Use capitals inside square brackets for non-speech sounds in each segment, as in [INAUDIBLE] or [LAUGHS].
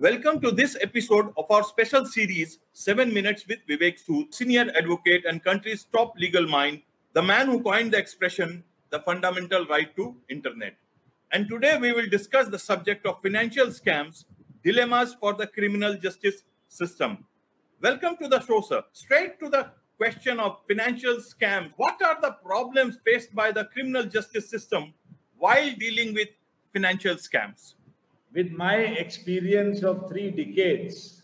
Welcome to this episode of our special series, 7 Minutes with Vivek Sood, senior advocate and country's top legal mind, the man who coined the expression, the fundamental right to internet. And today we will discuss the subject of financial scams, dilemmas for the criminal justice system. Welcome to the show, sir. Straight to the question of financial scams. What are the problems faced by the criminal justice system while dealing with financial scams? With my experience of three decades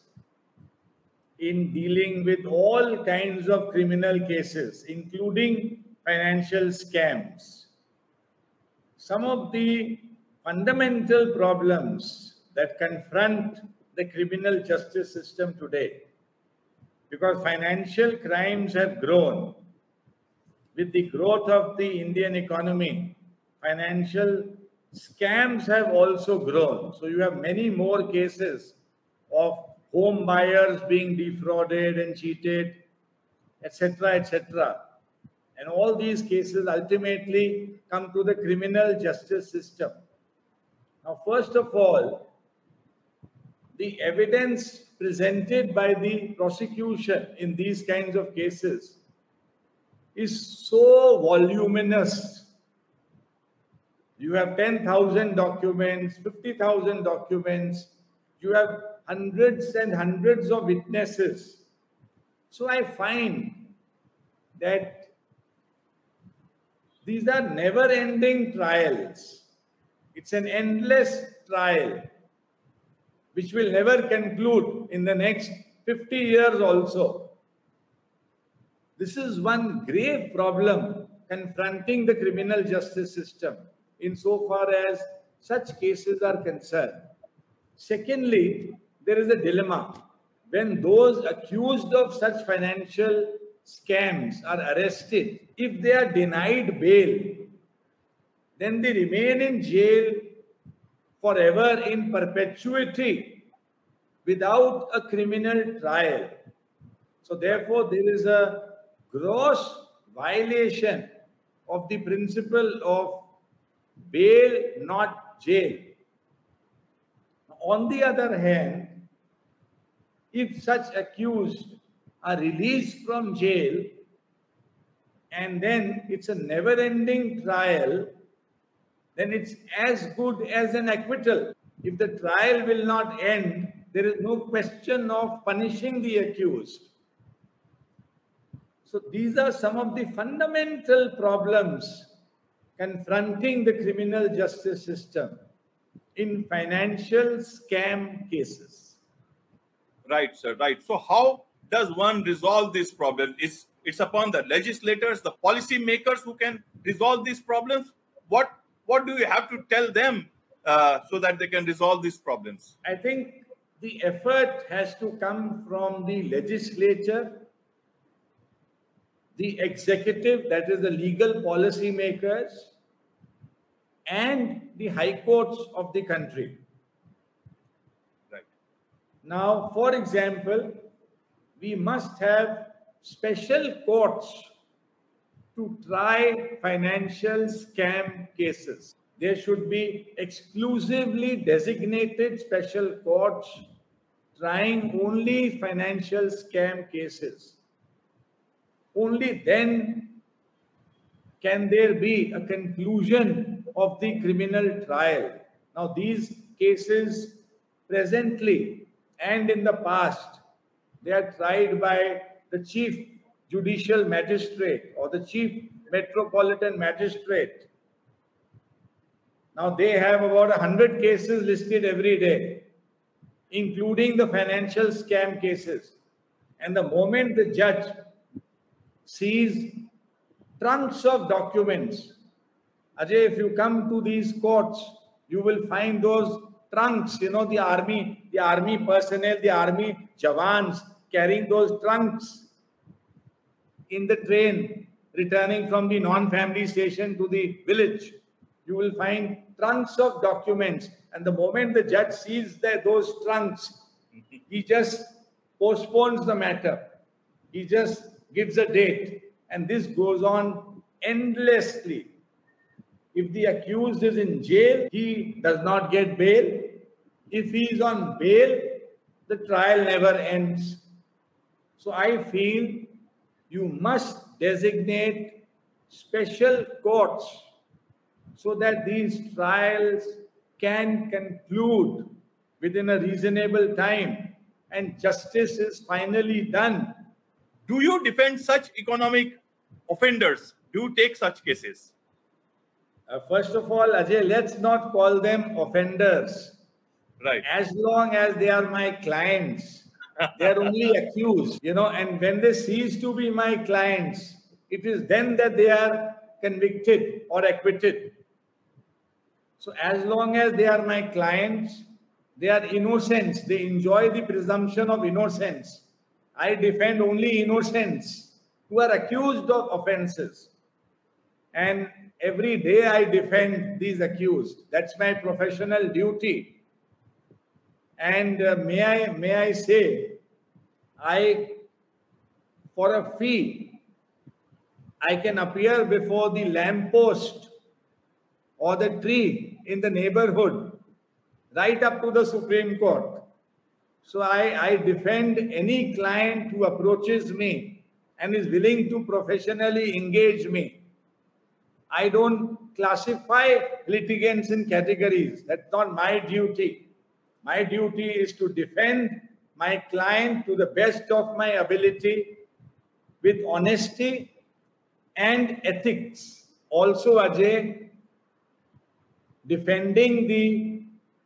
in dealing with all kinds of criminal cases, including financial scams, some of the fundamental problems that confront the criminal justice system today. Because financial crimes have grown with the growth of the Indian economy, financial scams have also grown. So you have many more cases of home buyers being defrauded and cheated, etc., etc. And all these cases ultimately come to the criminal justice system. Now, first of all, the evidence presented by the prosecution in these kinds of cases is so voluminous. You have 10,000 documents, 50,000 documents, you have hundreds and hundreds of witnesses. So I find that these are never ending trials. It's an endless trial which will never conclude in the next 50 years also. This is one grave problem confronting the criminal justice system insofar as such cases are concerned. Secondly, there is a dilemma. When those accused of such financial scams are arrested, if they are denied bail, then they remain in jail forever in perpetuity without a criminal trial. So, therefore, there is a gross violation of the principle of bail, not jail. On the other hand, if such accused are released from jail and then it's a never ending trial, then it's as good as an acquittal. If the trial will not end, there is no question of punishing the accused. So these are some of the fundamental problems confronting the criminal justice system in financial scam cases. Right, sir. Right. So, how does one resolve this problem? It's it's upon the legislators, the policy makers who can resolve these problems? What what do you have to tell them uh, so that they can resolve these problems? I think the effort has to come from the legislature, the executive, that is the legal policy makers, and the high courts of the country. Right. Now, for example, we must have special courts to try financial scam cases. There should be exclusively designated special courts trying only financial scam cases. Only then can there be a conclusion of the criminal trial. Now, these cases presently and in the past they are tried by the chief judicial magistrate or the chief metropolitan magistrate. Now they have about 100 cases listed every day, including the financial scam cases. And the moment the judge sees trunks of documents, Ajay, if you come to these courts, you will find those trunks, you know, the army, the army personnel, the army jawans, carrying those trunks in the train returning from the non-family station to the village. You will find trunks of documents. And the moment the judge sees that those trunks, he just postpones the matter. He just gives a date. And this goes on endlessly. If the accused is in jail, he does not get bail. If he is on bail, the trial never ends. So I feel you must designate special courts so that these trials can conclude within a reasonable time and justice is finally done. Do you defend such economic offenders? Do you take such cases? Uh, first of all, Ajay, let's not call them offenders. Right. As long as they are my clients, they are only [LAUGHS] accused, you know, and when they cease to be my clients, it is then that they are convicted or acquitted. So, as long as they are my clients, they are innocents, they enjoy the presumption of innocence. I defend only innocents who are accused of offenses. And every day I defend these accused. That's my professional duty. And uh, may I may I say, I for a fee, I can appear before the lamppost or the tree in the neighborhood, right up to the Supreme Court. So I, I defend any client who approaches me and is willing to professionally engage me. I don't classify litigants in categories. That's not my duty. My duty is to defend my client to the best of my ability with honesty and ethics. Also, Ajay, defending the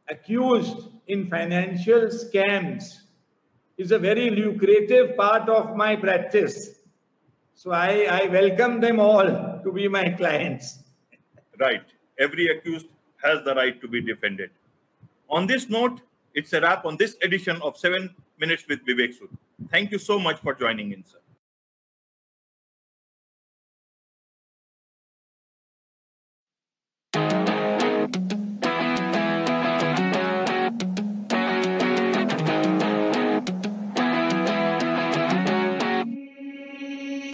accused in financial scams is a very lucrative part of my practice. So I, I welcome them all to be my clients. Right. Every accused has the right to be defended. On this note, it's a wrap on this edition of 7 Minutes with Vivek Sood. Thank you so much for joining in, sir.